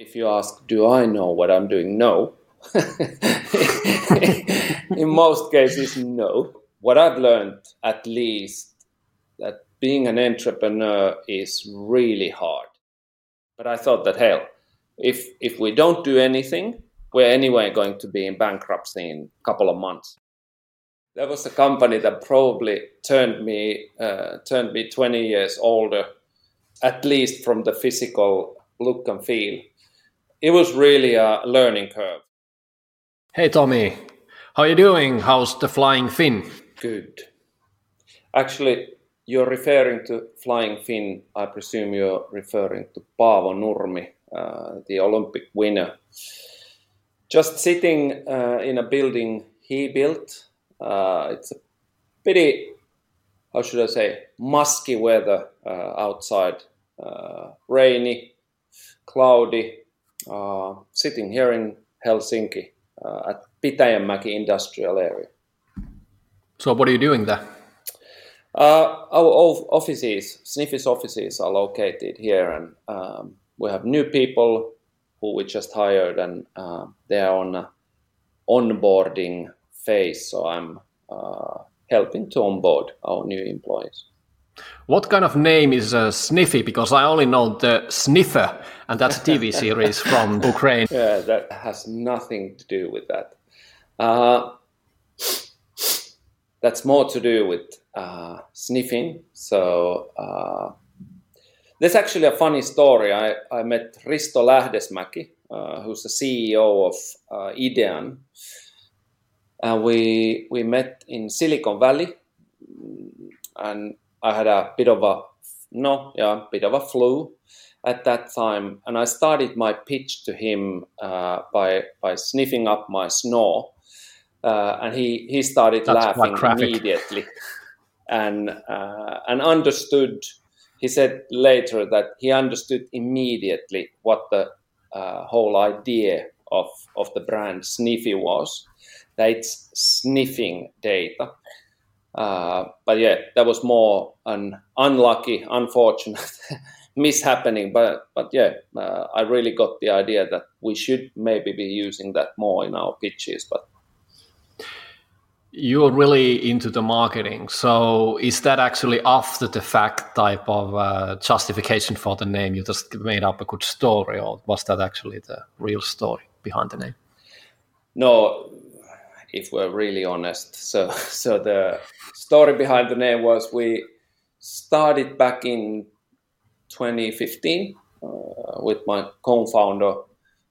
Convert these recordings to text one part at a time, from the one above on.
If you ask, do I know what I'm doing? No. In most cases, no. What I've learned, at least, that being an entrepreneur is really hard. But I thought that hell, if if we don't do anything, we're anyway going to be in bankruptcy in a couple of months. There was a company that probably turned me uh, turned me 20 years older, at least from the physical look and feel. It was really a learning curve. Hey Tommy, how are you doing? How's the flying fin? Good. Actually, you're referring to flying fin. I presume you're referring to Paavo Nurmi, uh, the Olympic winner. Just sitting uh, in a building he built. Uh, it's a pretty, how should I say, musky weather uh, outside. Uh, rainy, cloudy. Uh, sitting here in Helsinki at Pitäjänmäki industrial area. So, what are you doing there? Uh, our offices, Sniffy's offices, are located here, and um, we have new people who we just hired, and uh, they are on onboarding phase. So I'm uh, helping to onboard our new employees. What kind of name is uh, Sniffy? Because I only know the Sniffer, and that's a TV series from Ukraine. Yeah, that has nothing to do with that. Uh, that's more to do with uh, sniffing. So uh, there's actually a funny story. I, I met Risto Lähdesmäki, uh, who's the CEO of uh, Idean. And we, we met in Silicon Valley. And I had a bit of a, no, yeah, bit of a flu at that time. And I started my pitch to him uh, by, by sniffing up my snore uh, and he he started That's laughing immediately, and uh, and understood. He said later that he understood immediately what the uh, whole idea of of the brand Sniffy was. That it's sniffing data. Uh, but yeah, that was more an unlucky, unfortunate mishappening. But but yeah, uh, I really got the idea that we should maybe be using that more in our pitches. But you're really into the marketing. So is that actually after the fact type of uh, justification for the name? You just made up a good story, or was that actually the real story behind the name? No, if we're really honest. So, so the story behind the name was we started back in 2015 uh, with my co-founder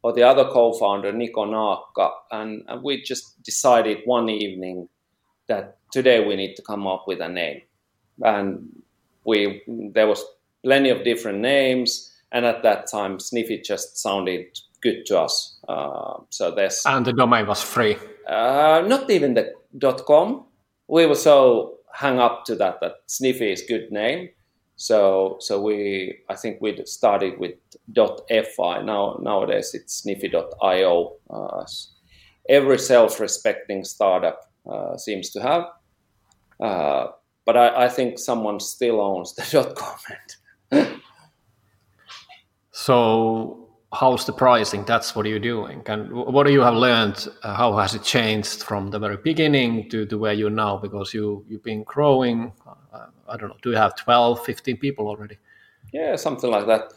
or the other co-founder Niko Naakka, and, and we just decided one evening that today we need to come up with a name, and we there was plenty of different names, and at that time Sniffy just sounded good to us. Uh, so there's and the domain was free. Uh, not even the dot .com. We were so hung up to that that Sniffy is good name so so we I think we started with .fi. Now nowadays it's sniffy.io. Uh, every self-respecting startup uh, seems to have, uh, but I, I, think someone still owns the .com. so how's the pricing? That's what you're doing, and what do you have learned? Uh, how has it changed from the very beginning to, to where you're now? Because you you've been growing uh, I don't know, do you have 12, 15 people already? Yeah, something like that.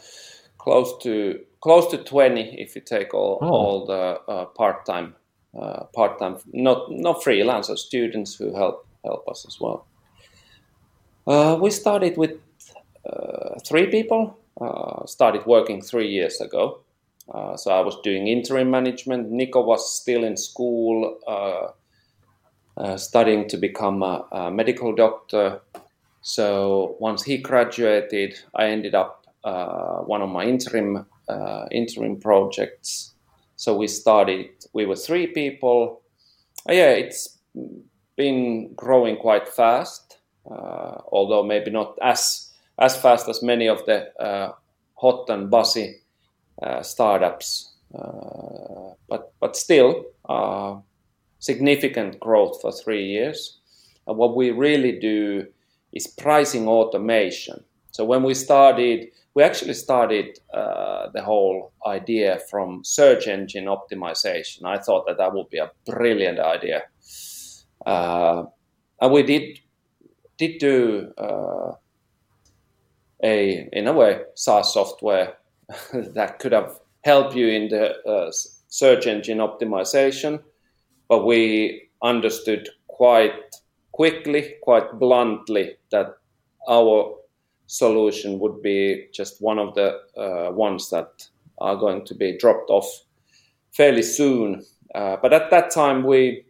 Close to close to 20 if you take all, oh. all the uh, part-time uh, part-time not not freelancers students who help help us as well uh, we started with uh, three people uh, started working three years ago uh, so i was doing interim management nico was still in school studying to become a, a medical doctor so once he graduated, I ended up uh, one of my interim uh, interim projects. So we started. We were three people. Uh, yeah, it's been growing quite fast, uh, although maybe not as as fast as many of the uh, hot and buzzy uh, startups. but but still, significant growth for three years. And what we really do is pricing automation. So when we started, we actually started uh, the whole idea from search engine optimization. I thought that that would be a brilliant idea, uh, and we did did do uh, a in a way SaaS software that could have helped you in the uh, search engine optimization, but we understood quite quickly, quite bluntly that our solution would be just one of the uh, ones that are going to be dropped off fairly soon. Uh, but at that time, we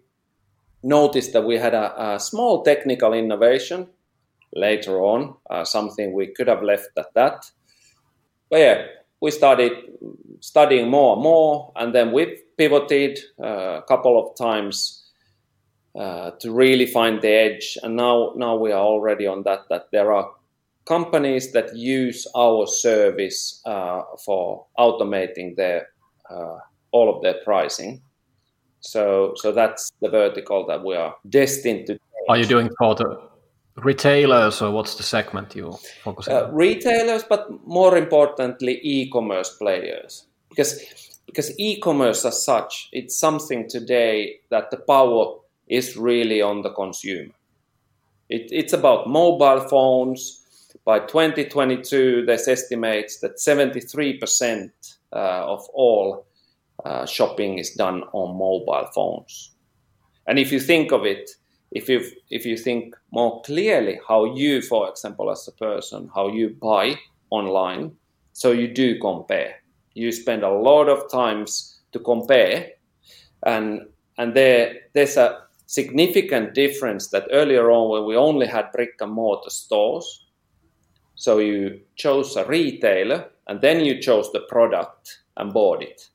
noticed that we had a, a small technical innovation later on, uh, something we could have left at that. But yeah, we started studying more and more, and then we pivoted uh, a couple of times uh, to really find the edge. And now, now we are already on that. That there are companies that use our service uh, for automating their uh, all of their pricing. So, so that's the vertical that we are destined to. Are you doing for the retailers, or what's the segment you focus on? Uh, retailers, but more importantly, e-commerce players, because because e-commerce as such, it's something today that the power is really on the consumer. It, it's about mobile phones by 2022, there's estimates that 73% uh, of all uh, shopping is done on mobile phones. And if you think of it, if you if you think more clearly how you, for example, as a person, how you buy online, so you do compare. You spend a lot of times to compare, and and there there's a significant difference that earlier on when we only had brick and mortar stores, so you chose a retailer and then you chose the product and bought it.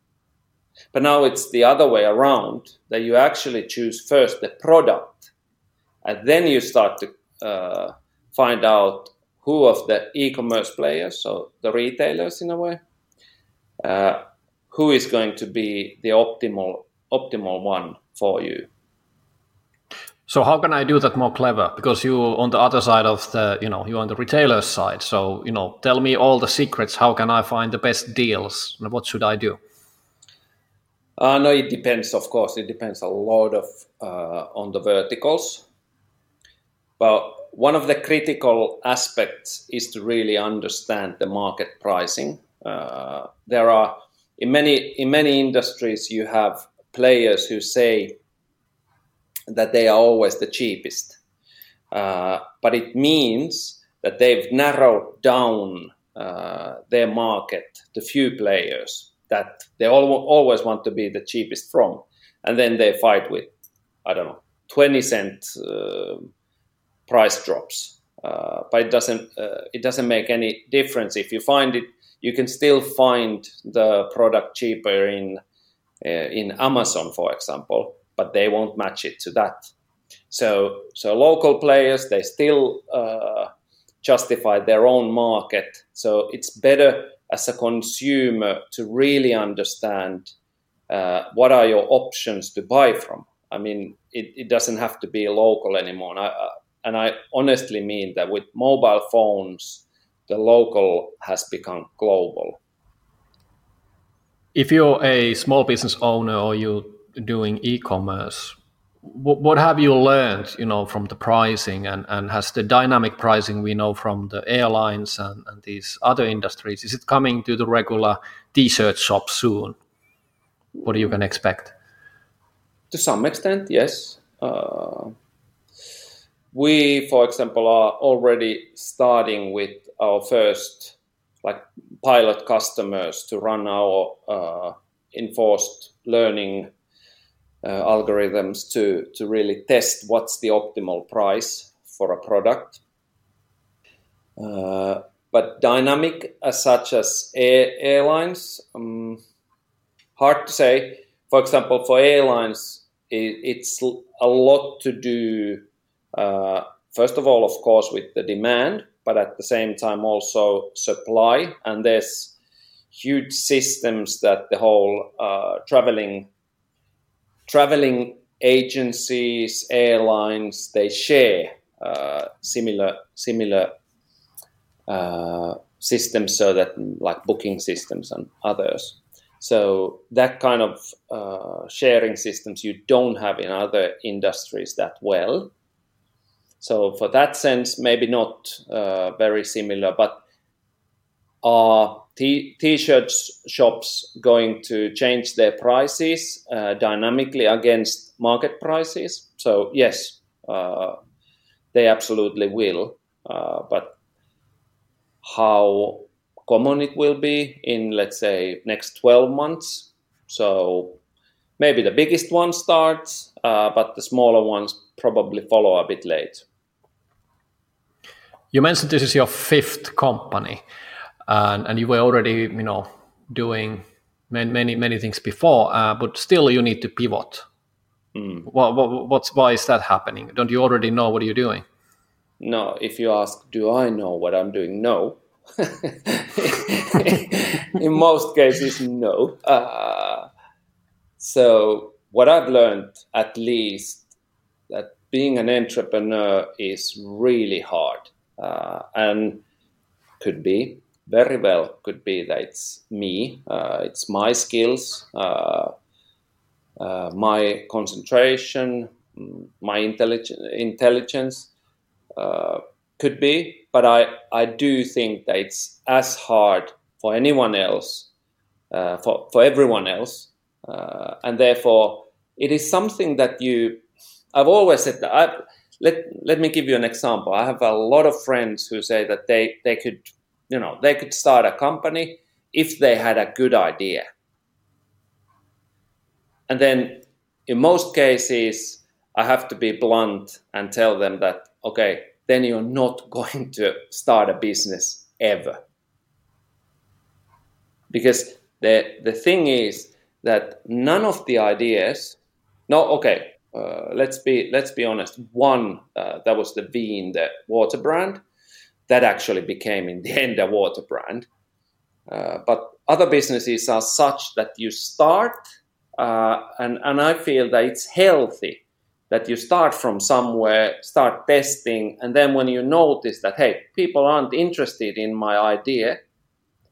But now it's the other way around that you actually choose first the product and then you start to uh, find out who of the e-commerce players, so the retailers in a way, uh, who is going to be the optimal optimal one for you. So how can I do that more clever? Because you on the other side of the, you know, you're on the retailer side. So, you know, tell me all the secrets. How can I find the best deals? What should I do? Uh, no, it depends, of course. It depends a lot of uh, on the verticals. But one of the critical aspects is to really understand the market pricing. Uh, there are in many in many industries you have players who say that they are always the cheapest. Uh, but it means that they've narrowed down uh, their market to few players that they all, always want to be the cheapest from. And then they fight with, I don't know, 20 cent uh, price drops. Uh, but it doesn't, uh, it doesn't make any difference. If you find it, you can still find the product cheaper in, uh, in Amazon, for example but they won't match it to that. So, so local players they still uh, justify their own market. So it's better as a consumer to really understand uh, what are your options to buy from. I mean, it, it doesn't have to be local anymore. I, and I honestly mean that with mobile phones, the local has become global. If you're a small business owner or you're doing e-commerce what, what have you learned you know from the pricing? And, and has the dynamic pricing we know from the airlines and, and these other industries is it coming to the regular t-shirt shop soon? What do you can expect? To some extent yes. Uh, we for example are already starting with our first like pilot customers to run our uh, enforced learning uh, algorithms to, to really test what's the optimal price for a product. Uh, but dynamic as such as air, airlines, um, hard to say. For example, for airlines, it, it's a lot to do, uh, first of all, of course, with the demand, but at the same time also supply. And there's huge systems that the whole uh, traveling traveling agencies, airlines, they share uh, similar similar uh, systems, so that like booking systems and others. So that kind of uh, sharing systems you don't have in other industries that well. So for that sense, maybe not uh, very similar, but are t- t-shirts shops going to change their prices uh, dynamically against market prices? So yes, uh, they absolutely will. Uh, but how common it will be in, let's say, next 12 months. So maybe the biggest one starts, uh, but the smaller ones probably follow a bit late. You mentioned this is your fifth company, and, and you were already, you know, doing many many, many things before, uh, but still you need to pivot. Mm. What, what, what's why is that happening? Don't you already know what you're doing? No, if you ask, do I know what I'm doing? No, in most cases, no. Uh, so, what I've learned, at least, that being an entrepreneur is really hard, and could be very well could be that it's me, uh, it's my skills, uh, uh, my concentration, my intelligence, intelligence uh, could be but I, I do think that it's as hard for anyone else, uh, for, for everyone else. Uh, and therefore, it is something that you, I've always said that. I, let, let me give you an example. I have a lot of friends who say that they, they could, you know, they could start a company if they had a good idea. And then in most cases, I have to be blunt and tell them that, okay, then you're not going to start a business ever. Because the, the thing is that none of the ideas, no, okay, uh, let's be let's be honest. One uh, that was the Veen the water brand, that actually became in the end a water brand. Uh, but other businesses are such that you start, uh, and and I feel that it's healthy that you start from somewhere, start testing, and then when you notice that, hey, people aren't interested in my idea,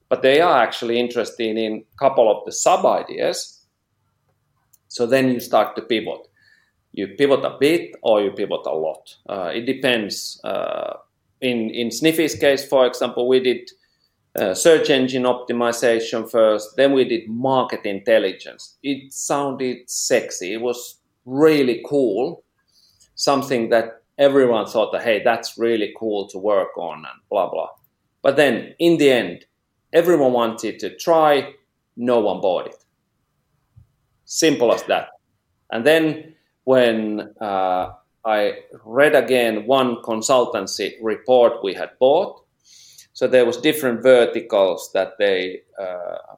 but they are actually interested in a couple of the sub ideas, so then you start to pivot. You pivot a bit or you pivot a lot. Uh, it depends. Uh, in, in Sniffy's case, for example, we did uh, search engine optimization first, then we did market intelligence. It sounded sexy. It was really cool, something that everyone thought that, hey, that's really cool to work on and blah, blah. But then in the end, everyone wanted to try, no one bought it. Simple as that. And then when uh, I read again one consultancy report we had bought, so there was different verticals that they uh,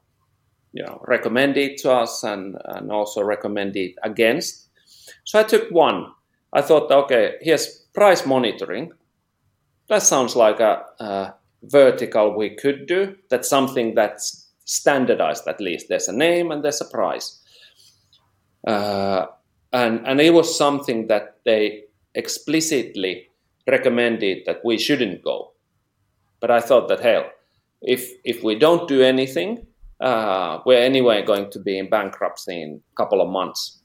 you know recommended to us and, and also recommended against so I took one. I thought, okay, here's price monitoring. That sounds like a, a vertical we could do. That's something that's standardized at least. There's a name and there's a price. Uh, and, and it was something that they explicitly recommended that we shouldn't go. But I thought that, hell, if, if we don't do anything, uh, we're anyway going to be in bankruptcy in a couple of months.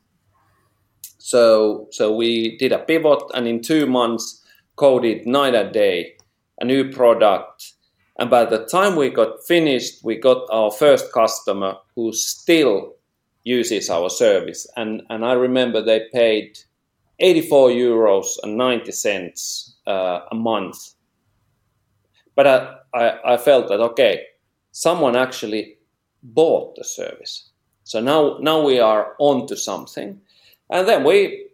So so we did a pivot, and in two months, coded night and day a new product. And by the time we got finished, we got our first customer who still uses our service. And and I remember they paid 84 euros and 90 cents uh, a month. But I, I, I felt that okay, someone actually bought the service. So now now we are on to something. And then we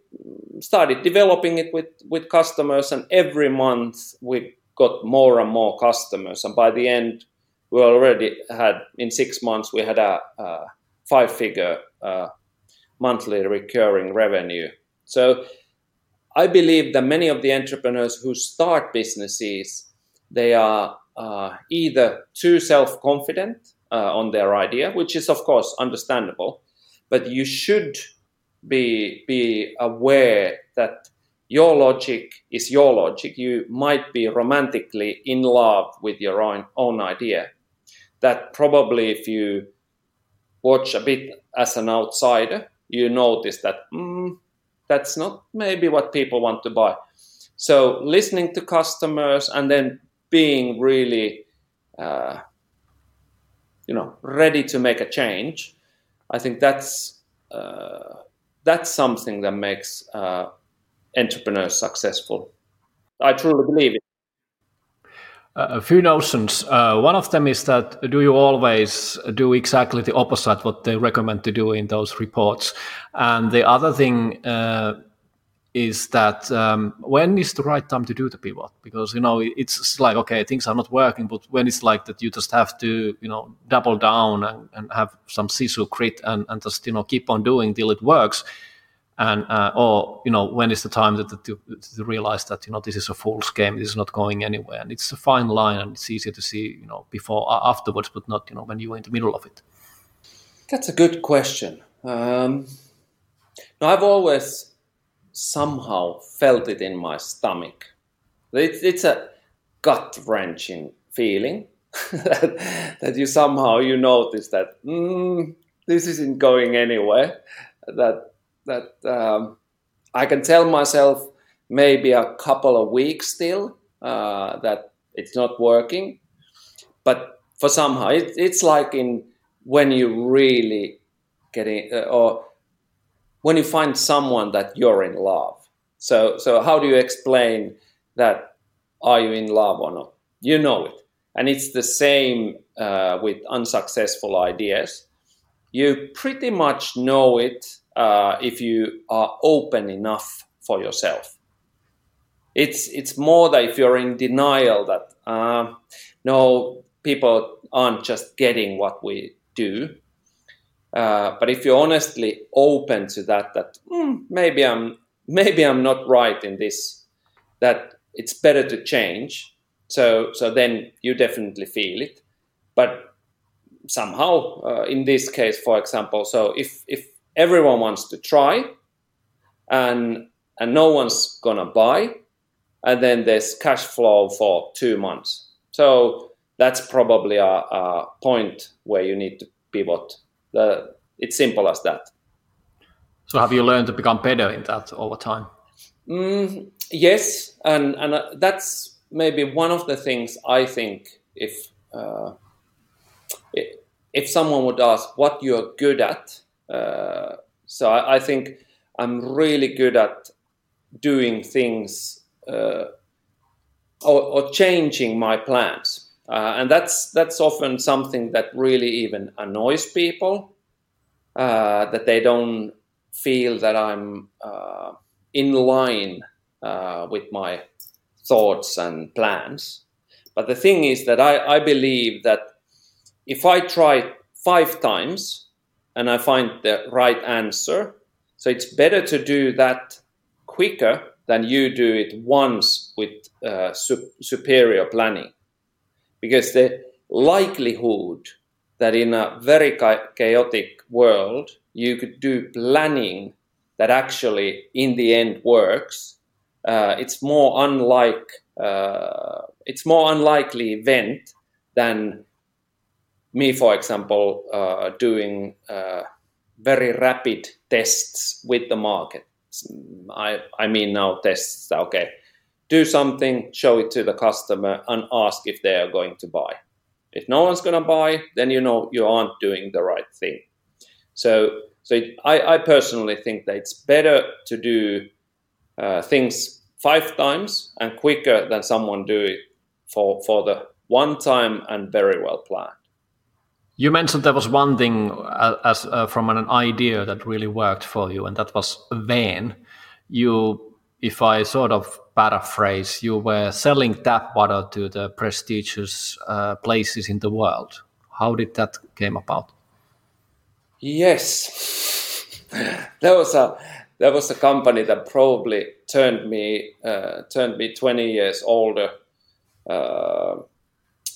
started developing it with, with customers, and every month we got more and more customers. And by the end, we already had, in six months, we had a, a five figure uh, monthly recurring revenue. So I believe that many of the entrepreneurs who start businesses, they are uh, either too self confident uh, on their idea, which is, of course, understandable, but you should be be aware that your logic is your logic. You might be romantically in love with your own, own idea. That probably, if you watch a bit as an outsider, you notice that mm, that's not maybe what people want to buy. So listening to customers and then being really, uh, you know, ready to make a change. I think that's uh, that's something that makes uh, entrepreneurs successful. I truly believe it. A few notions. Uh, one of them is that do you always do exactly the opposite what they recommend to do in those reports? And the other thing uh, is that um, when is the right time to do the pivot? Because you know it's like okay, things are not working, but when it's like that, you just have to you know double down and, and have some sisu grit and, and just you know keep on doing till it works. And uh, or you know when is the time that, to, to realize that you know this is a fool's game, this is not going anywhere, and it's a fine line, and it's easier to see you know before afterwards, but not you know when you're in the middle of it. That's a good question. Um, no, I've always somehow felt it in my stomach. It's, it's a gut wrenching feeling that, that, you somehow you notice that mm, this isn't going anywhere. That that um, I can tell myself maybe a couple of weeks still uh, that it's not working, but for somehow it, it's like in when you really getting uh, or when you find someone that you're in love. So, so how do you explain that? Are you in love or not? You know it, and it's the same uh, with unsuccessful ideas. You pretty much know it uh, if you are open enough for yourself. It's it's more that if you're in denial that uh, no people aren't just getting what we do, uh, but if you're honestly open to that, that mm, maybe I'm maybe I'm not right in this, that it's better to change. So so then you definitely feel it. But somehow, uh, in this case, for example, so if if everyone wants to try, and and no one's gonna buy, and then there's cash flow for two months. So that's probably a, a point where you need to pivot the, it's simple as that. So have you learned to become better in that over time? Mm, yes, and and uh, that's maybe one of the things I think if uh, if someone would ask what you're good at, uh, so I, I, think I'm really good at doing things uh, or, or, changing my plans. Uh, and that's that's often something that really even annoys people uh, that they don't feel that I'm uh, in line with my thoughts and plans. But the thing is that I, I believe that if I try five times and I find the right answer, so it's better to do that quicker than you do it once with uh, su- superior planning. Because the likelihood that in a very chaotic world you could do planning that actually in the end works uh, it's more unlike uh, it's more unlikely event than me for example uh, doing uh, very rapid tests with the market I, I mean now tests okay do something, show it to the customer, and ask if they are going to buy. If no one's going to buy, then you know you aren't doing the right thing. So, so it, I, I, personally think that it's better to do uh, things five times and quicker than someone do it for for the one time and very well planned. You mentioned there was one thing uh, as uh, from an idea that really worked for you, and that was Veen. You if I sort of paraphrase, you were selling tap water to the prestigious uh, places in the world. How did that came about? Yes, there was a there was a company that probably turned me uh, turned me twenty years older, uh,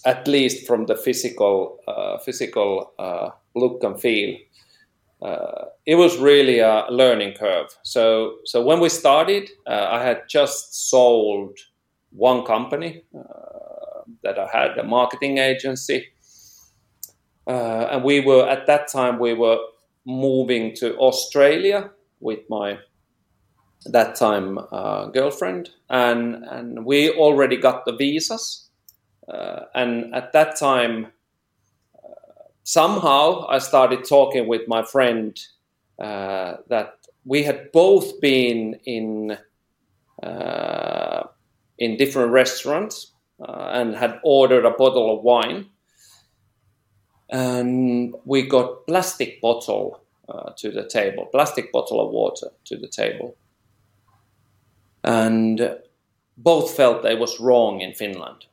at least from the physical uh, physical uh, look and feel. uh, it was really a learning curve. So, so when we started, uh, I had just sold one company uh, that I had a marketing agency, uh, and we were at that time we were moving to Australia with my that time girlfriend, and and we already got the visas, and at that time somehow I started talking with my friend uh, that we had both been in uh, in different restaurants uh, and had ordered a bottle of wine, and we got plastic bottle uh, to the table, plastic bottle of water to the table, and both felt it was wrong in Finland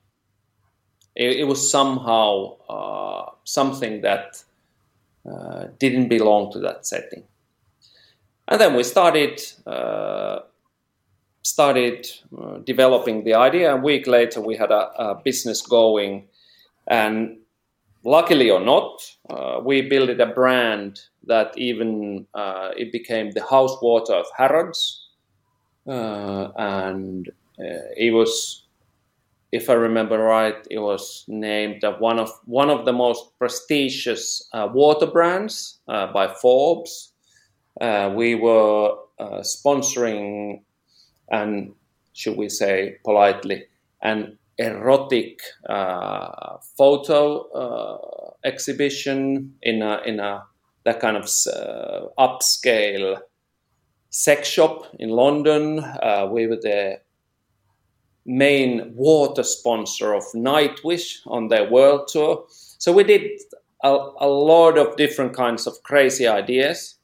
it, it was somehow uh, something that uh, didn't belong to that setting. And then we started uh, started uh, developing the idea. A week later, we had a, a business going, and luckily or not, uh, we built a brand that even uh, it became the house water of Harrods, and it was if I remember right, it was named one of one of the most prestigious uh, water brands uh, by Forbes. Uh, we were uh, sponsoring, and should we say politely, an erotic uh, photo uh, exhibition in a in a that kind of upscale sex shop in London. we were there main water sponsor of Nightwish on their world tour. So we did a, a lot of different kinds of crazy ideas,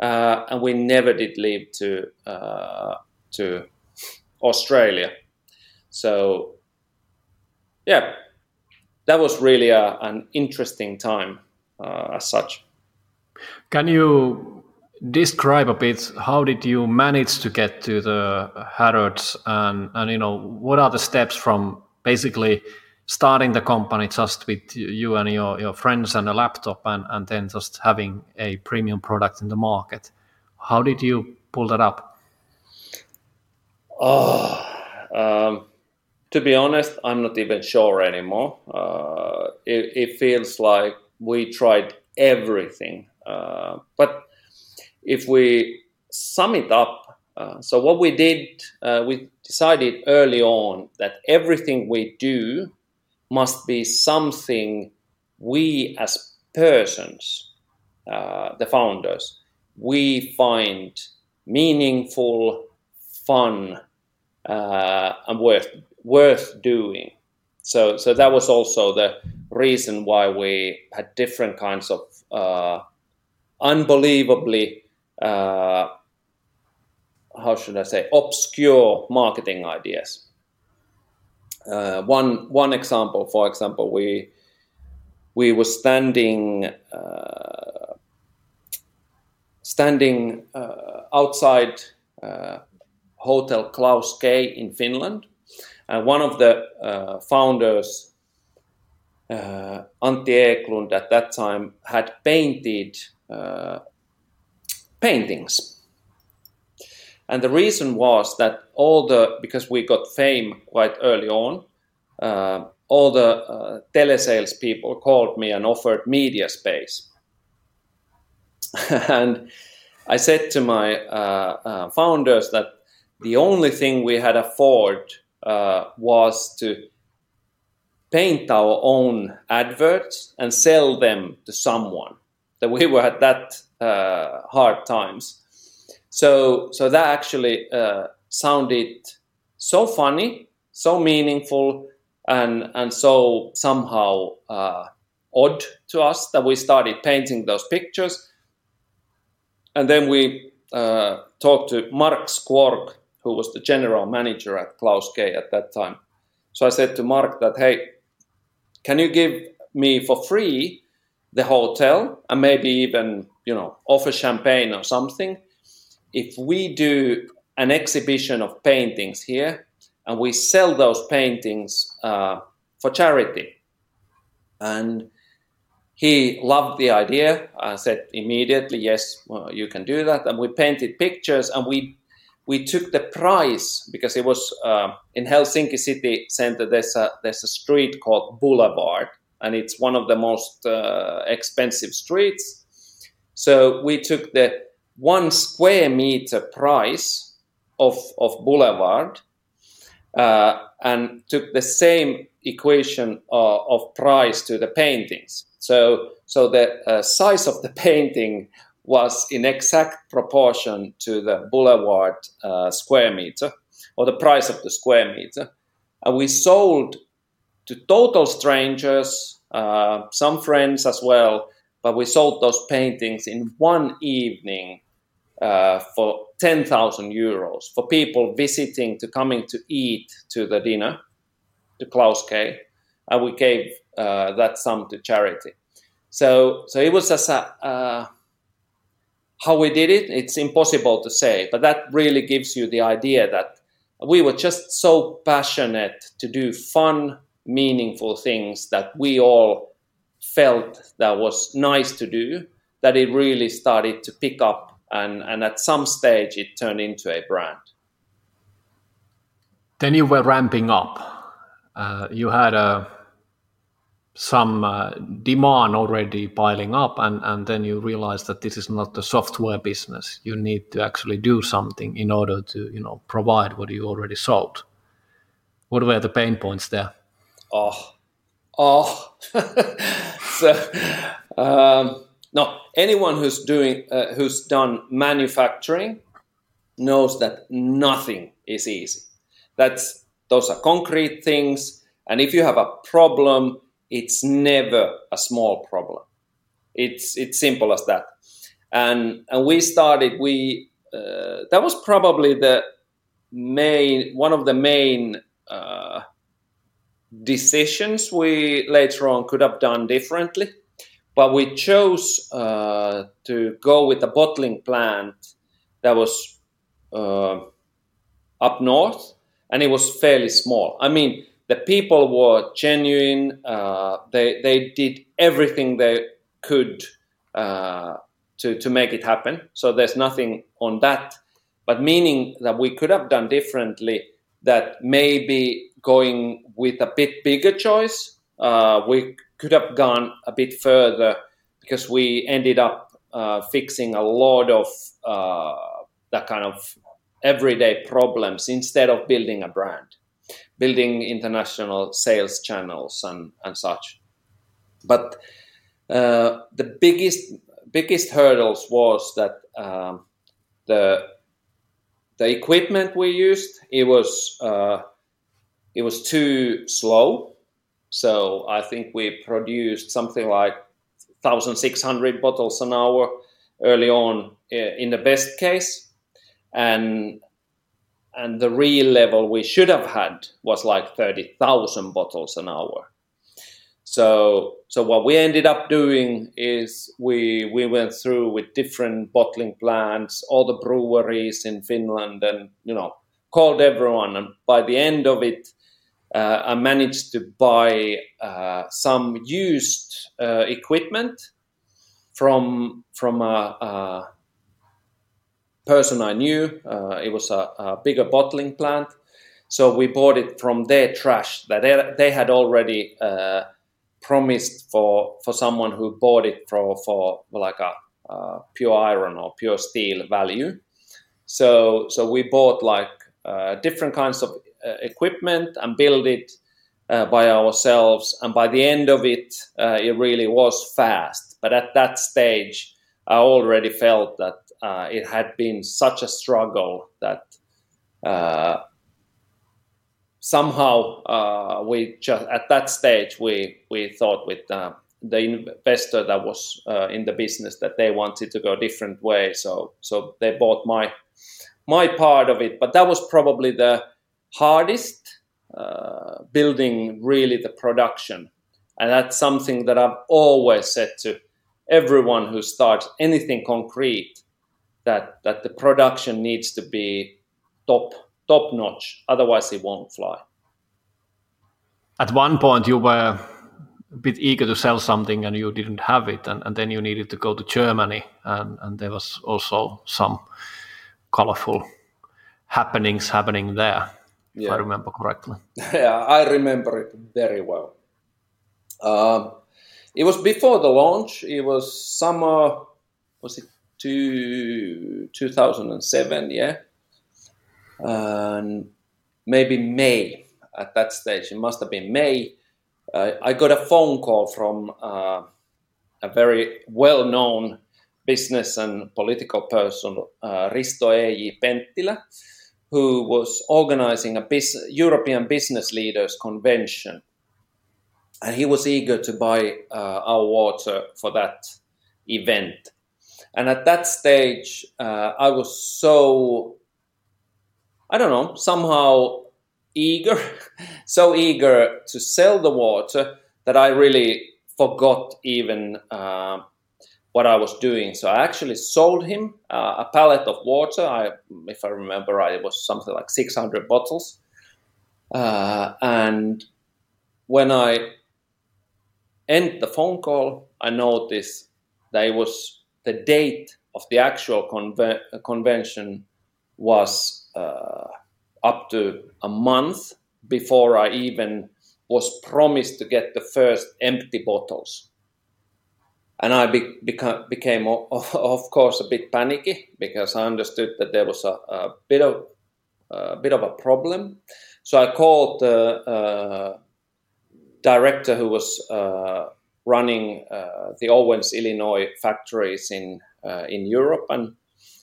uh, and we never did leave to uh, to Australia. So yeah, that was really a, an interesting time uh, as such. Can you describe a bit how did you manage to get to the Harrods? And and you know what are the steps from basically starting the company just with you and your, your friends and a laptop and, and then just having a premium product in the market? How did you pull that up? Oh um, to be honest i'm not even sure anymore. Uh, it, it, feels like we tried everything uh, but if we sum it up, uh, so what we did, uh, we decided early on that everything we do must be something we as persons, uh, the founders, we find meaningful, fun, uh, and worth worth doing. So, so that was also the reason why we had different kinds of uh, unbelievably uh, how should I say, obscure marketing ideas. Uh, one one example, for example, we we were standing uh, standing uh, outside uh, Hotel Klaus K in Finland, and one of the uh, founders, Antti Eklund, at that time had painted paintings. And the reason was that all the, because we got fame quite early on, uh, all the uh, telesales people called me and offered media space. and I said to my uh, uh, founders that the only thing we had afford uh, was to paint our own adverts and sell them to someone. That we were at that uh, hard times. So so that actually uh, sounded so funny, so meaningful, and and so somehow uh, odd to us that we started painting those pictures. And then we uh, talked to Mark Squark, who was the general manager at Klaus K at that time. So I said to Mark that, hey, can you give me for free the hotel and maybe even you know offer champagne or something if we do an exhibition of paintings here and we sell those paintings uh, for charity and he loved the idea. I said immediately, yes, well, you can do that. And we painted pictures and we we took the prize because it was uh, in Helsinki city center. There's a there's a street called Boulevard, and it's one of the most uh, expensive streets. So we took the one square meter price of of Boulevard uh, and took the same equation uh, of price to the paintings. So so the uh, size of the painting was in exact proportion to the boulevard uh, square meter or the price of the square meter. And we sold to total strangers, uh, some friends as well, but we sold those paintings in one evening uh, for 10,000 euros for people visiting to coming to eat to the dinner to Klaus K. And we gave uh, that sum to charity. So, so it was as a, uh, how we did it, it's impossible to say, but that really gives you the idea that we were just so passionate to do fun, meaningful things that we all felt that was nice to do, that it really started to pick up, and, and at some stage it turned into a brand. Then you were ramping up. Uh, you had a some uh, demand already piling up and, and then you realize that this is not the software business you need to actually do something in order to you know provide what you already sold what were the pain points there oh oh so um, no anyone who's doing uh, who's done manufacturing knows that nothing is easy that's those are concrete things and if you have a problem it's never a small problem. It's it's simple as that. And and we started. We uh, that was probably the main one of the main uh, decisions we later on could have done differently. But we chose uh, to go with a bottling plant that was uh, up north, and it was fairly small. I mean, the people were genuine. Uh, they they did everything they could uh, to to make it happen. So there's nothing on that, but meaning that we could have done differently. That maybe going with a bit bigger choice, uh, we could have gone a bit further because we ended up uh, fixing a lot of uh, that kind of everyday problems instead of building a brand building international sales channels and, and such. But uh, the biggest biggest hurdles was that um, the the equipment we used it was uh, it was too slow. So I think we produced something like 1,600 bottles an hour early on uh, in the best case, and and the real level we should have had was like 30,000 bottles an hour. So, so what we ended up doing is we we went through with different bottling plants, all the breweries in Finland, and you know called everyone. And by the end of it, uh, I managed to buy uh, some used uh, equipment from from a, a person I knew. Uh, it was a, a, bigger bottling plant. So we bought it from their trash that they, they had already uh, promised for, for someone who bought it for, for like a pure iron or pure steel value. So, so we bought like uh, different kinds of equipment and build it uh, by ourselves. And by the end of it, it really was fast. But at that stage, I already felt that uh, it had been such a struggle that uh, somehow uh, we just at that stage we we thought with uh, the investor that was uh, in the business that they wanted to go a different way so so they bought my my part of it but that was probably the hardest uh, building really the production. And that's something that I've always said to everyone who starts anything concrete that that the production needs to be top top notch otherwise it won't fly. At one point you were a bit eager to sell something and you didn't have it, and, and then you needed to go to Germany, and, and there was also some colorful happenings happening there, yeah. if I remember correctly. Yeah, I remember it very well. Um, it was before the launch. It was summer, was it two, 2007, yeah? And maybe May at that stage. It must have been May uh, I got a phone call from uh, a very well known business and political person, uh, Risto E.J. Penttilä, who was organizing a European Business Leaders Convention. And he was eager to buy uh, our water for that event. And at that stage, uh, I was so, I don't know, somehow eager, so eager to sell the water that I really forgot even uh, what I was doing. So I actually sold him uh, a pallet of water. I, if I remember right, it was something like 600 bottles. Uh, and when I end the phone call, I noticed that it was the date of the actual conve- convention was uh, up to a month before I even was promised to get the first empty bottles. And I be, beca- became, of, course, a bit panicky because I understood that there was a, a bit of a bit of a problem. So I called the uh, director who was uh, running uh, the Owens, Illinois factories in uh, in Europe, and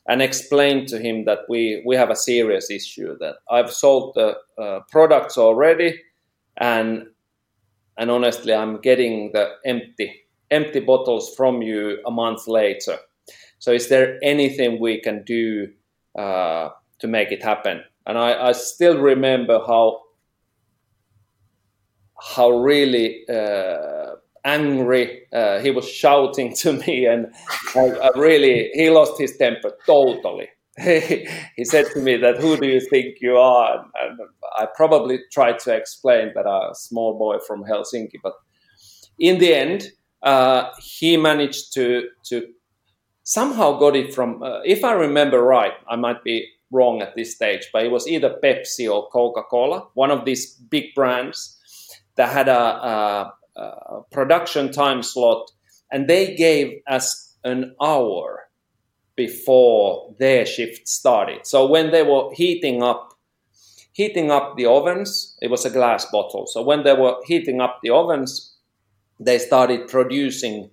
and explain to him that we, we have a serious issue, that I've sold the uh, products already, and, and honestly, I'm getting the empty, empty bottles from you a month later. So, is there anything we can do uh, to make it happen? And I, I still remember how how really uh, angry. Uh, he was shouting to me, and I, I really he lost his temper totally. he said to me that who do you think you are and i probably tried to explain that i'm a small boy from helsinki but in the end uh, he managed to to somehow got it from uh, if i remember right i might be wrong at this stage but it was either pepsi or coca-cola one of these big brands that had a, a uh, production time slot, and they gave us an hour before their shift started. So when they were heating up, heating up the ovens, it was a glass bottle. So when they were heating up the ovens, they started producing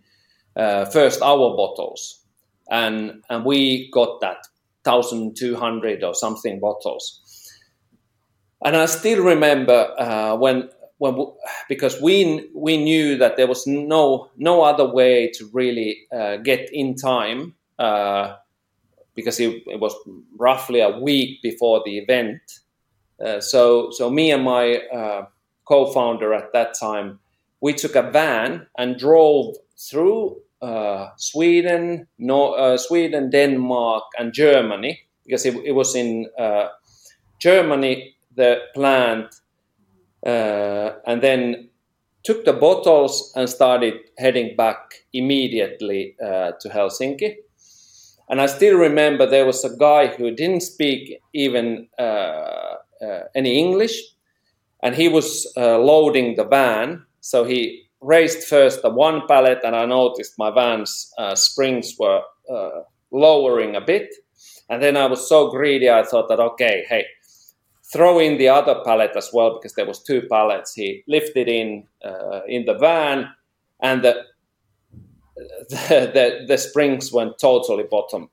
uh, first hour bottles, and and we got that 1,200 or something bottles. And I still remember uh, when when because we we knew that there was no no other way to really uh, get in time uh, because it, it, was roughly a week before the event. Uh, so so me and my uh, co-founder at that time we took a van and drove through uh, Sweden, uh, Sweden, Denmark, and Germany because it, it was in Germany the plant uh, and then took the bottles and started heading back immediately uh, to Helsinki. And I still remember there was a guy who didn't speak even uh, uh any English, and he was uh, loading the van. So he raised first the one pallet, and I noticed my van's uh, springs were lowering a bit. And then I was so greedy, I thought that, okay, hey, throw in the other pallet as well because there was two pallets. He lifted in uh, in the van, and the, the, the the springs went totally bottom,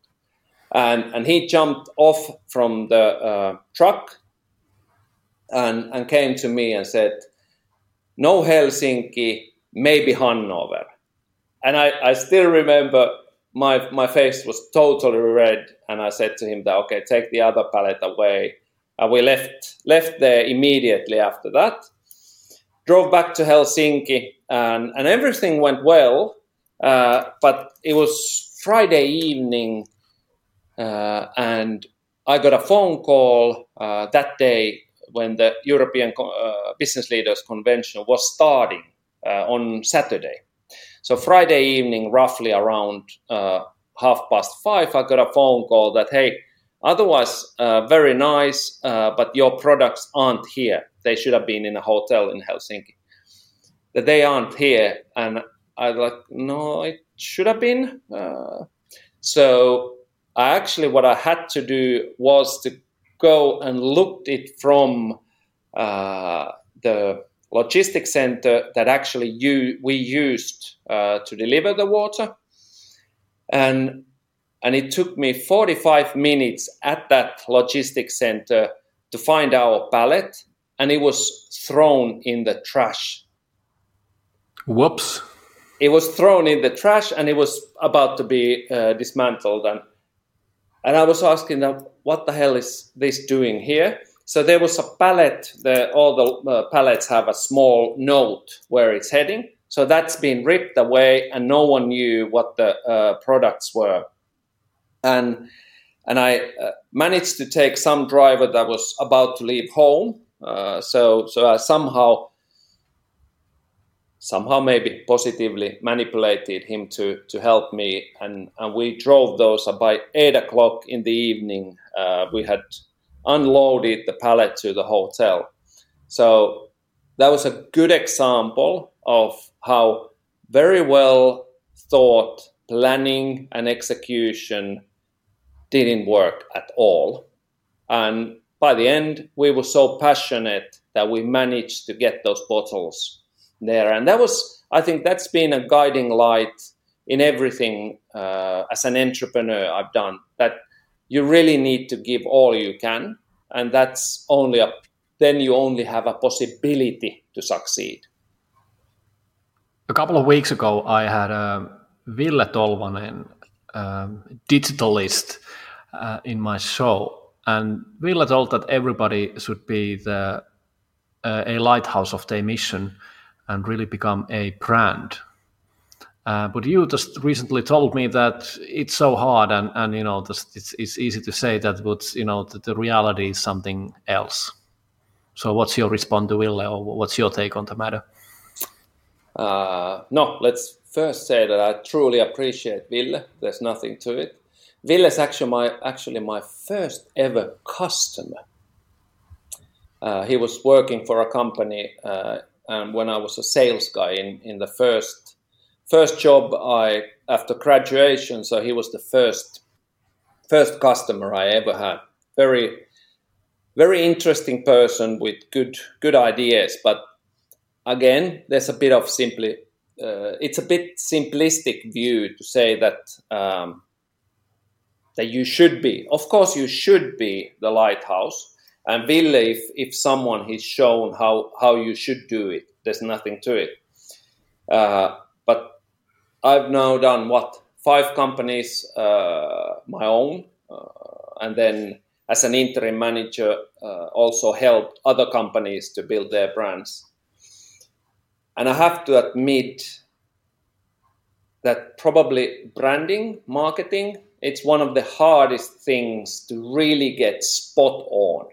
and and he jumped off from the uh, truck, and and came to me and said, "No Helsinki, maybe Hanover," and I I still remember. My, my face was totally red, and I said to him that okay, take the other pallet away, uh, we left left there immediately after that. Drove back to Helsinki, and, and everything went well. Uh, but it was Friday evening, uh, and I got a phone call uh, that day when the European uh, Business Leaders Convention was starting uh, on Saturday. So Friday evening, roughly around uh, half past five, I got a phone call that hey, otherwise uh, very nice, but your products aren't here. They should have been in a hotel in Helsinki. That they aren't here, and I like no, it should have been. So I actually what I had to do was to go and looked it from uh, the logistics center that actually you, we used uh, to deliver the water. And, and it took me 45 minutes at that logistics center to find our pallet, and it was thrown in the trash. Whoops. It was thrown in the trash and it was about to be uh, dismantled. And, and I was asking them, what the hell is this doing here? So there was a pallet. The, all the uh, pallets have a small note where it's heading. So that's been ripped away, and no one knew what the uh, products were. And and I uh, managed to take some driver that was about to leave home. Uh, so so I somehow somehow maybe positively manipulated him to to help me, and and we drove those by eight o'clock in the evening. Uh, we had unloaded the pallet to the hotel. So that was a good example of how very well thought planning and execution didn't work at all. And by the end, we were so passionate that we managed to get those bottles there. And that was, I think, that's been a guiding light in everything uh, as an entrepreneur I've done. That you really need to give all you can, and that's only a then you only have a possibility to succeed. A couple of weeks ago, I had a Ville Tolvanen, um, digitalist, uh, in my show, and Ville told that everybody should be the uh, a lighthouse of their mission and really become a brand uh, but you just recently told me that it's so hard, and, and you know, just, it's, it's easy to say that, but you know, the, the reality is something else. So, what's your response to Ville, or what's your take on the matter? Uh, no, let's first say that I truly appreciate Ville. There's nothing to it. Ville is actually my actually my first ever customer. Uh, he was working for a company, uh, and when I was a sales guy in in the first first job I after graduation, so he was the first first customer I ever had. Very very interesting person with good good ideas, but again, there's a bit of simply uh, it's a bit simplistic view to say that um, that you should be. Of course, you should be the lighthouse. And Ville, if, if someone has shown how, how you should do it, there's nothing to it. Uh, but I've now done what five companies uh, my own, uh, and then as an interim manager, uh, also helped other companies to build their brands. And I have to admit that probably branding, marketing, it's one of the hardest things to really get spot on.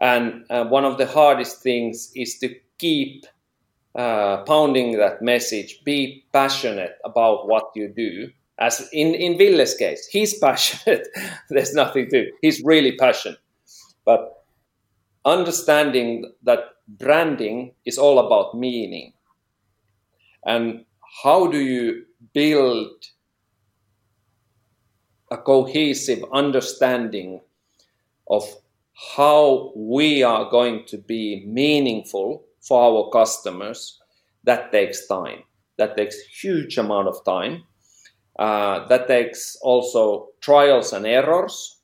And uh, one of the hardest things is to keep uh, pounding that message. Be passionate about what you do. As in in Ville's case he's passionate. There's nothing to he's really passionate. But understanding that branding is all about meaning. And how do you build a cohesive understanding of how we are going to be meaningful for our customers, that takes time. That takes huge amount of time. Uh, that takes also trials and errors.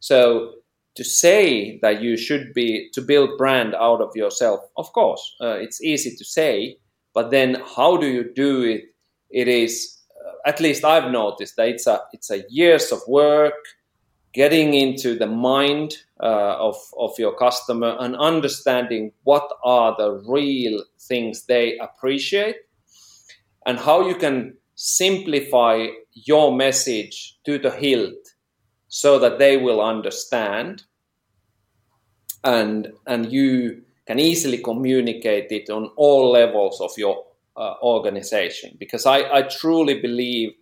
So to say that you should be to build brand out of yourself, of course, uh, it's easy to say, but then how do you do it? It is uh, at least I've noticed that it's a it's a years of work, getting into the mind uh, of, of your customer and understanding what are the real things they appreciate and how you can simplify your message to the hilt so that they will understand and and you can easily communicate it on all levels of your uh, organization. Because I, I truly believe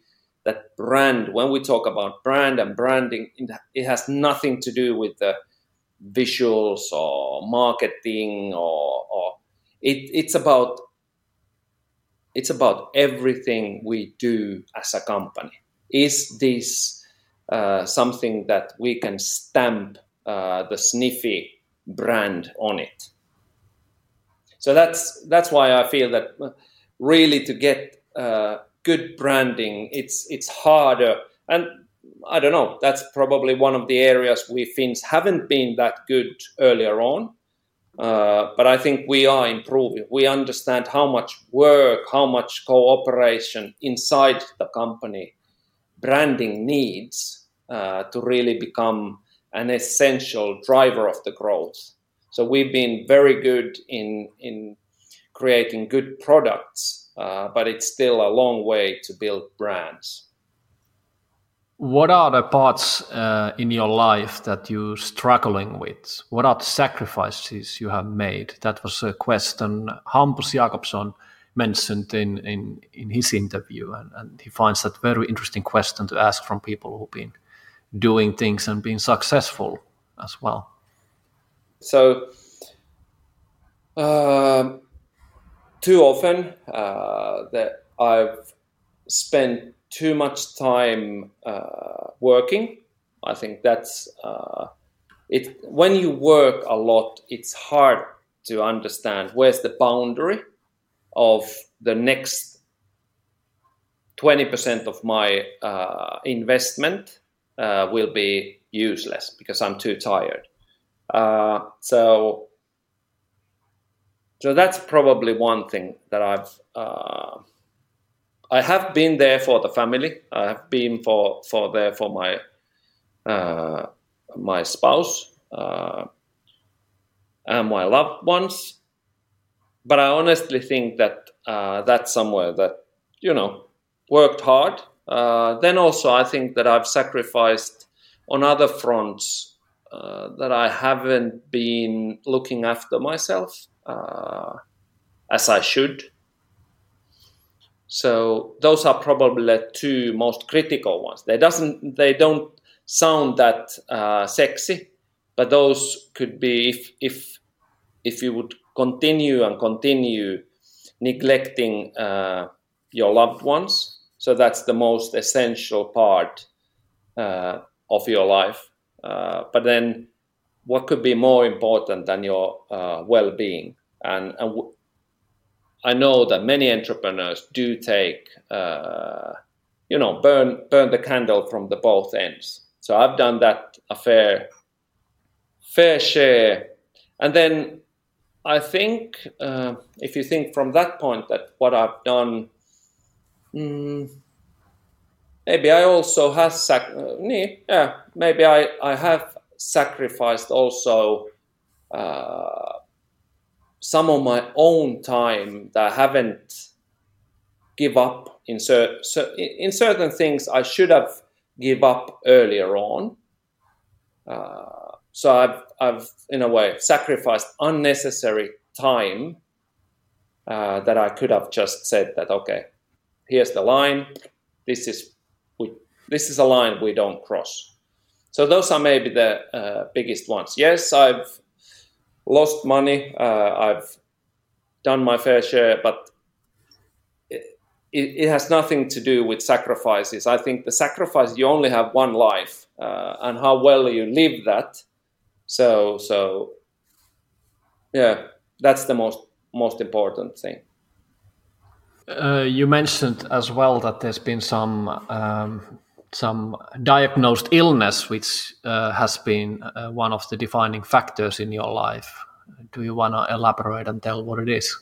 that brand when we talk about brand and branding it has nothing to do with the visuals or marketing or, or it, it's about it's about everything we do as a company. Is this uh, something that we can stamp uh, the Sniffie brand on it? So that's that's why i feel that really to get uh, good branding it's it's harder and I don't know. That's probably one of the areas we Finns haven't been that good earlier on. Uh, but I think we are improving. We understand how much work, how much cooperation inside the company branding needs uh, to really become an essential driver of the growth. So we've been very good in in creating good products, uh, but it's still a long way to build brands. What are the parts uh, in your life that you're struggling with? What are the sacrifices you have made? That was a question Hampus Jakobsson mentioned in, in, in his interview, and, and he finds that very interesting question to ask from people who've been doing things and being successful as well. So, uh, too often uh, that I've spent too much time uh, working. I think that's uh, it. When you work a lot, it's hard to understand where's the boundary of the next 20% of my uh, investment uh, will be useless because I'm too tired. Uh, so, so that's probably one thing that I've uh, I have been there for the family. I have been for for there for my uh, my spouse uh, and my loved ones. But I honestly think that uh, that's somewhere that you know worked hard. Uh, then also, I think that I've sacrificed on other fronts uh, that I haven't been looking after myself uh, as I should. So those are probably the two most critical ones. They doesn't they don't sound that uh, sexy, but those could be if if if you would continue and continue neglecting uh, your loved ones. So that's the most essential part uh, of your life. Uh, but then, what could be more important than your uh, well-being? And, and w- I know that many entrepreneurs do take, uh, you know, burn burn the candle from the both ends. So I've done that a fair fair share, and then I think uh, if you think from that point that what I've done, mm, maybe I also have sac- uh, yeah, maybe I I have sacrificed also. Uh, some of my own time that I haven't give up in, cer- in certain things I should have give up earlier on. Uh, so I've, I've, in a way, sacrificed unnecessary time uh, that I could have just said that, okay, here's the line. This is, we, this is a line we don't cross. So those are maybe the uh, biggest ones. Yes, I've lost money. Uh, I've done my fair share, but it, it, has nothing to do with sacrifices. I think the sacrifice you only have one life, uh, and how well you live that. So so yeah, that's the most most important thing. Uh, you mentioned as well that there's been some um, some diagnosed illness, which uh, has been uh, one of the defining factors in your life. Do you want to elaborate and tell what it is?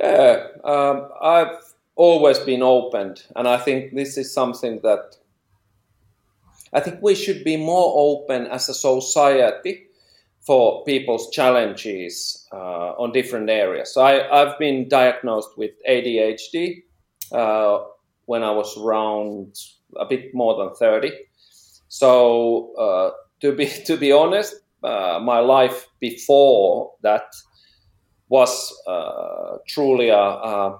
Yeah, um, I've always been open, and I think this is something that I think we should be more open as a society for people's challenges uh, on different areas. So I, have been diagnosed with ADHD uh, when I was around a bit more than 30. So uh, to be to be honest, uh, my life before that was uh, truly a, a,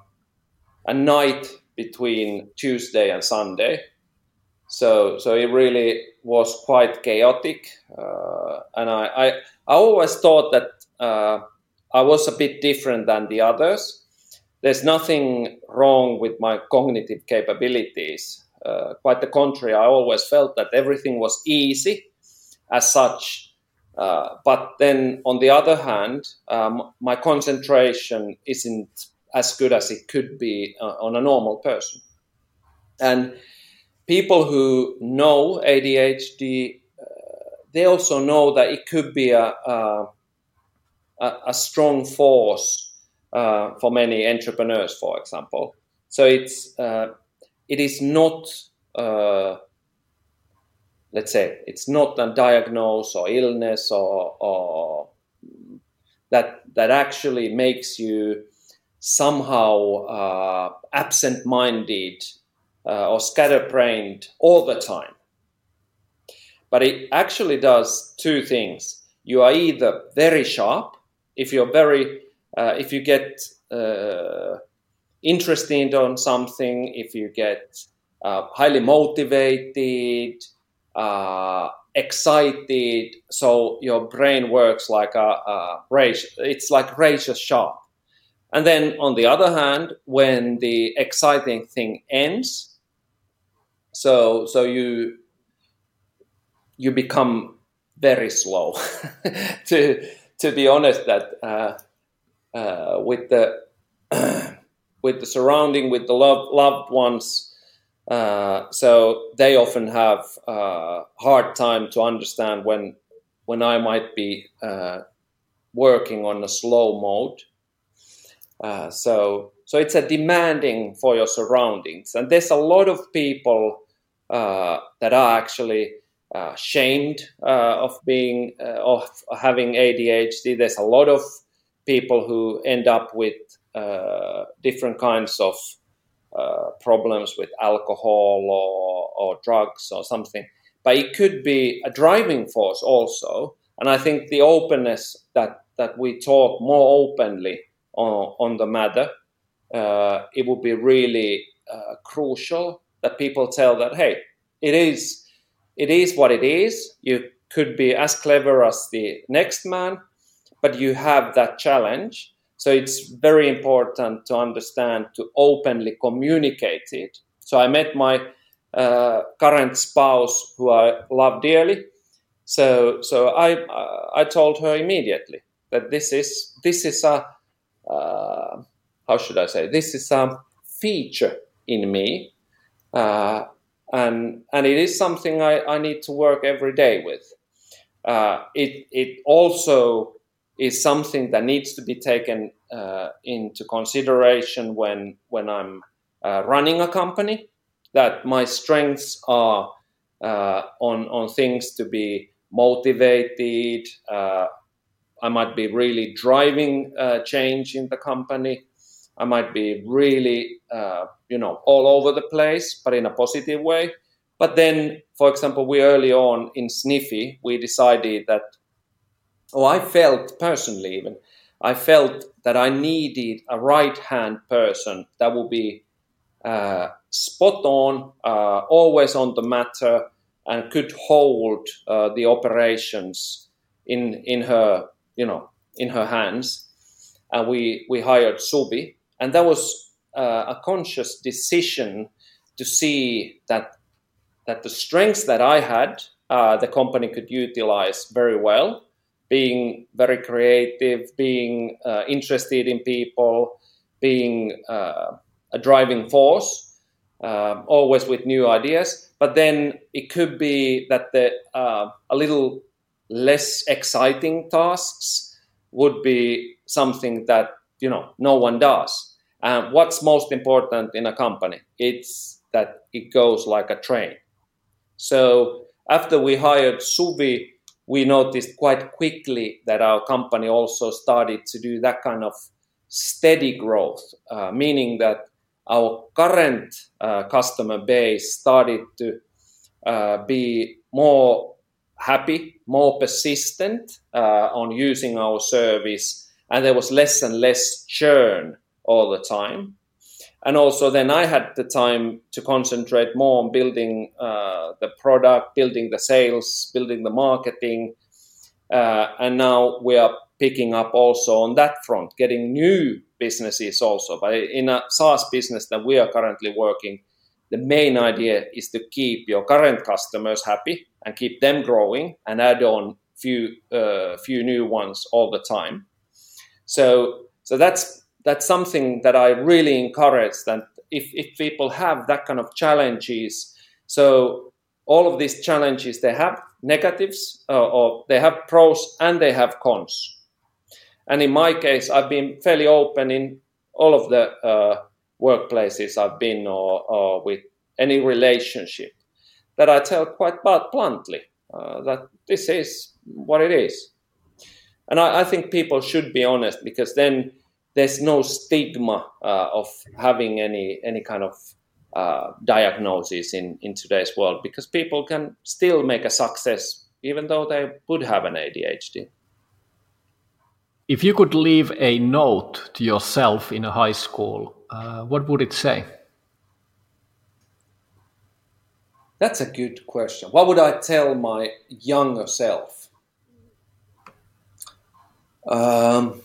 a night between Tuesday and Sunday. So so it really was quite chaotic, uh, and I, I, I always thought that uh, I was a bit different than the others. There's nothing wrong with my cognitive capabilities. Uh, quite the contrary, I always felt that everything was easy as such. Uh, but then, on the other hand, um, my concentration isn't as good as it could be uh, on a normal person. And people who know ADHD, uh, they also know that it could be a, a, a strong force uh, for many entrepreneurs, for example. So it's uh, it is not uh, let's say it's not a diagnosis or illness or, or that that actually makes you somehow uh, absent-minded uh, or scatterbrained all the time. But it actually does two things. You are either very sharp, if you're very, uh, if you get uh, interested on something, if you get uh, highly motivated, uh, excited, so your brain works like a, a razor. It's like razor sharp. And then on the other hand, when the exciting thing ends, so so you you become very slow. to to be honest, that uh, with the with the surrounding, with the loved loved ones, uh, so they often have a uh, hard time to understand when when I might be uh, working on a slow mode. Uh, so so it's a demanding for your surroundings, and there's a lot of people uh, that are actually shamed of being of having ADHD. There's a lot of people who end up with different kinds of uh, problems with alcohol or, or drugs or something. But it could be a driving force also. And I think the openness that, that we talk more openly on, on the matter, uh, it would be really uh, crucial that people tell that, hey, it is, it is what it is. You could be as clever as the next man, but you have that challenge so it's very important to understand to openly communicate it. So I met my uh, current spouse, who I love dearly. So so I uh, I told her immediately that this is this is a uh, how should I say this is a feature in me, uh, and and it is something I, I need to work every day with. Uh, it it also is something that needs to be taken uh, into consideration when when I'm uh, running a company. That my strengths are uh, on on things to be motivated. Uh, I might be really driving uh, change in the company. I might be really, uh, you know, all over the place, but in a positive way. But then, for example, we early on in Sniffie, we decided that oh, I felt personally even, I felt that I needed a right hand person that would be uh, spot on, uh, always on the matter, and could hold uh, the operations in in her, you know, in her hands. And we we hired Suvi, and that was uh, a conscious decision to see that that the strengths that I had, uh, the company could utilize very well being very creative, being uh, interested in people, being uh, a driving force, uh, always with new ideas. But then it could be that the uh, a little less exciting tasks would be something that you know no one does. And what's most important in a company? It's that it goes like a train. So after we hired Suvi we noticed quite quickly that our company also started to do that kind of steady growth, uh, meaning that our current uh, customer base started to uh, be more happy, more persistent uh, on using our service, and there was less and less churn all the time. And also, then I had the time to concentrate more on building uh, the product, building the sales, building the marketing. Uh, and now we are picking up also on that front, getting new businesses also. But in a SaaS business that we are currently working, the main idea is to keep your current customers happy and keep them growing and add on few uh, few new ones all the time. So so that's that's something that I really encourage that if, if people have that kind of challenges, so all of these challenges they have negatives uh, or they have pros and they have cons. And in my case, I've been fairly open in all of the uh, workplaces I've been or, or, with any relationship that I tell quite bluntly uh, that this is what it is. And I, I, think people should be honest because then there's no stigma uh, of having any any kind of uh, diagnosis in, in today's world because people can still make a success even though they would have an ADHD. If you could leave a note to yourself in a high school, uh, what would it say? That's a good question. What would I tell my younger self? Um,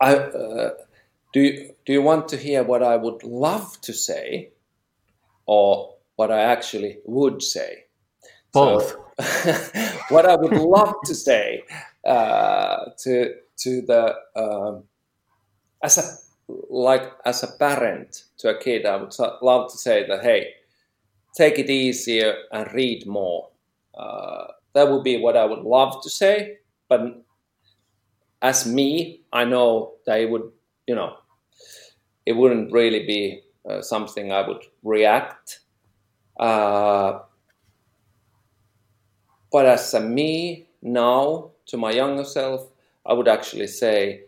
I, uh, do, you, do you want to hear what I would love to say or what I actually would say? Both. So, what I would love to say uh, to to the um, as a like as a parent to a kid, I would love to say that hey, take it easier and read more. Uh, that would be what I would love to say, but as me, I know that it would, you know, it wouldn't really be uh, something I would react. Uh, but as a me now to my younger self, I would actually say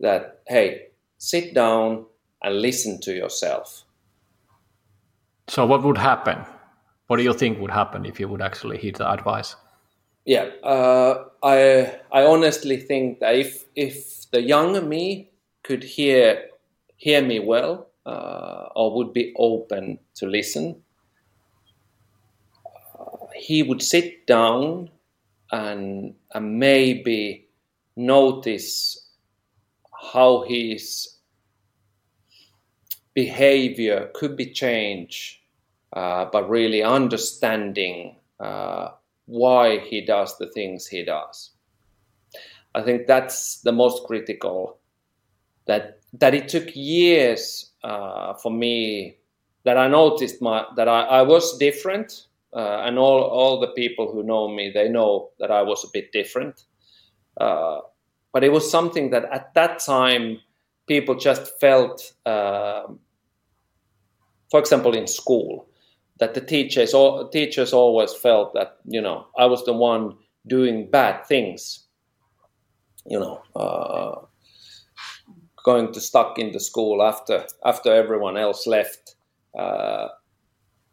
that, hey, sit down and listen to yourself. So, what would happen? What do you think would happen if you would actually heed the advice? Yeah, uh, I I honestly think that if if the younger me could hear hear me well uh, or would be open to listen, he would sit down and, and maybe notice how his behavior could be changed, uh, but really understanding uh, why he does the things he does. I think that's the most critical. That that it took years uh, for me that I noticed my that I, I was different uh, and all all the people who know me they know that I was a bit different. Uh, but it was something that at that time people just felt, uh, for example, in school, that the teachers all, teachers always felt that you know I was the one doing bad things, you know, uh, going to stuck in the school after after everyone else left. Uh,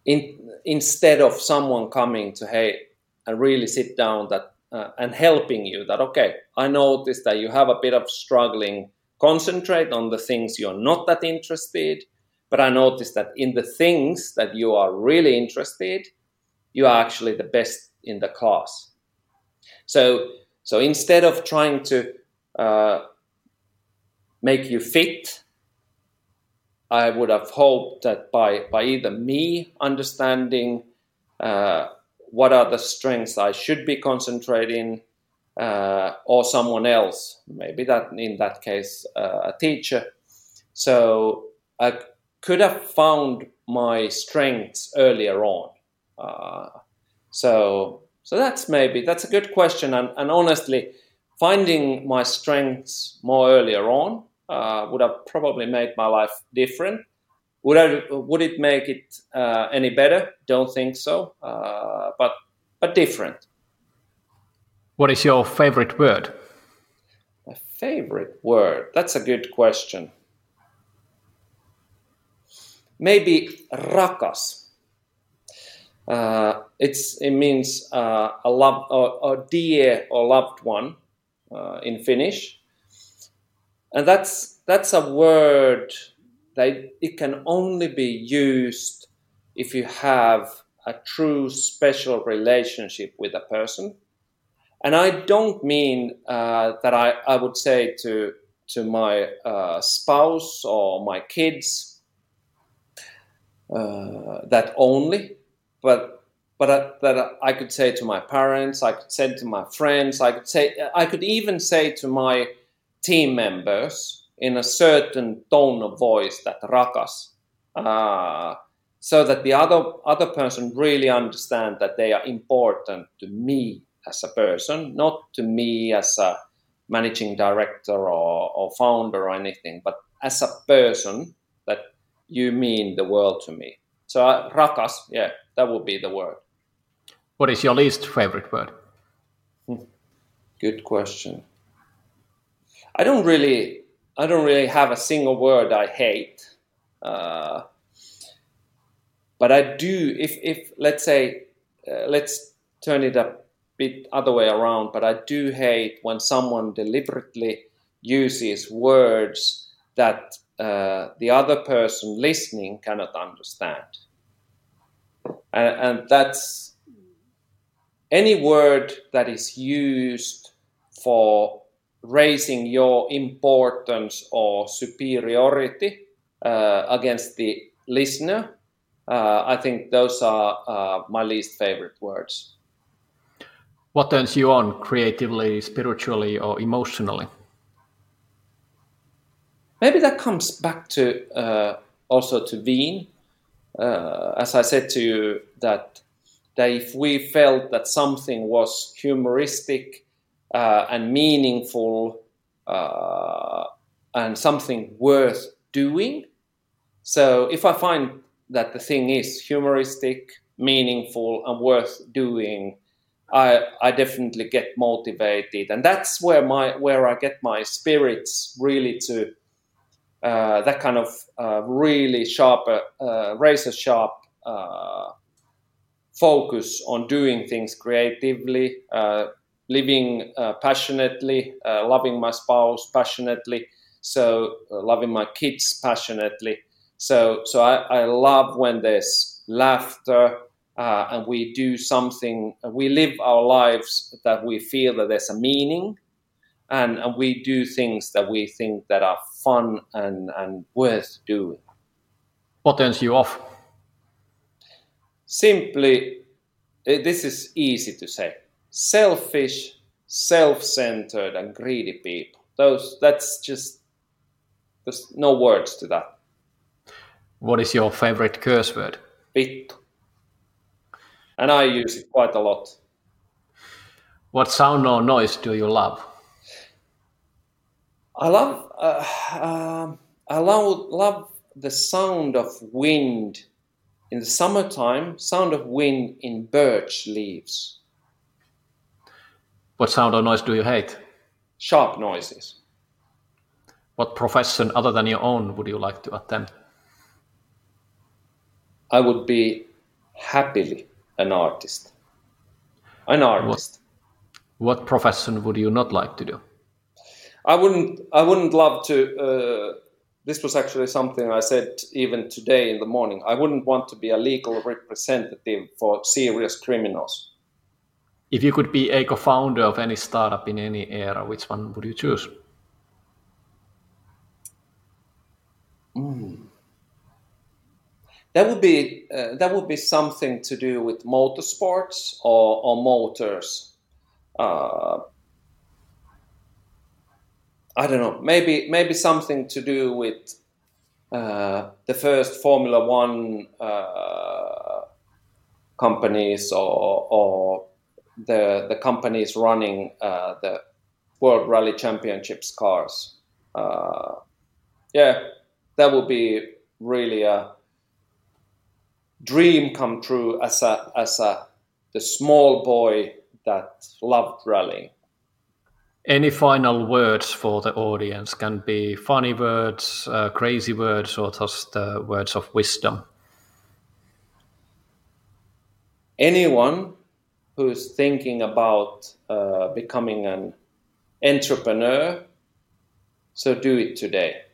in, instead of someone coming to hey and really sit down that uh, and helping you that okay i noticed that you have a bit of struggling concentrate on the things you're not that interested but i noticed that in the things that you are really interested you are actually the best in the class so so instead of trying to uh, make you fit I would have hoped that by, by either me understanding uh, what are the strengths I should be concentrating, uh, or someone else, maybe that in that case uh, a teacher. So I could have found my strengths earlier on. Uh, so so that's maybe that's a good question, and, and honestly, finding my strengths more earlier on uh, would have probably made my life different. Would I, would it make it uh, any better? Don't think so, uh, but but different. What is your favorite word? My favorite word. That's a good question. Maybe rakas. Uh, it means uh, a love or, or dear or loved one uh, in Finnish, and that's that's a word that it can only be used if you have a true special relationship with a person. And I don't mean uh, that I, I would say to to my uh, spouse or my kids uh, that only, but but uh, that I could say to my parents, I could say to my friends, I could say I could even say to my team members in a certain tone of voice that rakas, uh, so that the other other person really understand that they are important to me as a person, not to me as a managing director or, or founder or anything, but as a person you mean the world to me. So uh, rakas, yeah, that would be the word. What is your least favorite word? Hmm. Good question. I don't really, I don't really have a single word I hate. Uh, but I do. If if let's say, uh, let's turn it a bit other way around. But I do hate when someone deliberately uses words that uh, the other person listening cannot understand, and, and that's any word that is used for raising your importance or superiority uh, against the listener, uh, I think those are uh, my least favorite words. What turns you on creatively, spiritually, or emotionally? Maybe that comes back to uh, also to Veen. as I said to you, that that if we felt that something was humoristic uh, and meaningful uh, and something worth doing. So if I find that the thing is humoristic, meaningful, and worth doing, I I definitely get motivated, and that's where my where I get my spirits really to uh, that kind of uh, really sharp, uh, razor sharp uh, focus on doing things creatively, uh, living uh, passionately, loving my spouse passionately, so loving my kids passionately. So so I, I love when there's laughter uh, and we do something, we live our lives that we feel that there's a meaning, and, and we do things that we think that are fun and, and worth doing. What turns you off? Simply, eh, this is easy to say. Selfish, self-centered, and greedy people. Those that's just there's no words to that. What is your favorite curse word? Vittu and I use it quite a lot. What sound or noise do you love? I love uh, uh, I love, love the sound of wind in the summertime. Sound of wind in birch leaves. What sound or noise do you hate? Sharp noises. What profession other than your own would you like to attempt? I would be happily an artist. An artist. What, what profession would you not like to do? I wouldn't. I wouldn't love to. Uh, this was actually something I said even today in the morning. I wouldn't want to be a legal representative for serious criminals. If you could be a co-founder of any startup in any era, which one would you choose? Mm that would be uh, that would be something to do with motorsports or, or motors. Uh, I don't know. Maybe maybe something to do with uh, the first Formula One uh, companies or, or the the companies running uh, the World Rally Championships cars. Uh, yeah, that would be really a dream come true as a as a the small boy that loved rallying. Any final words for the audience? Can be funny words, uh, crazy words, or just uh, words of wisdom. anyone who's thinking about uh, becoming an entrepreneur, so do it today.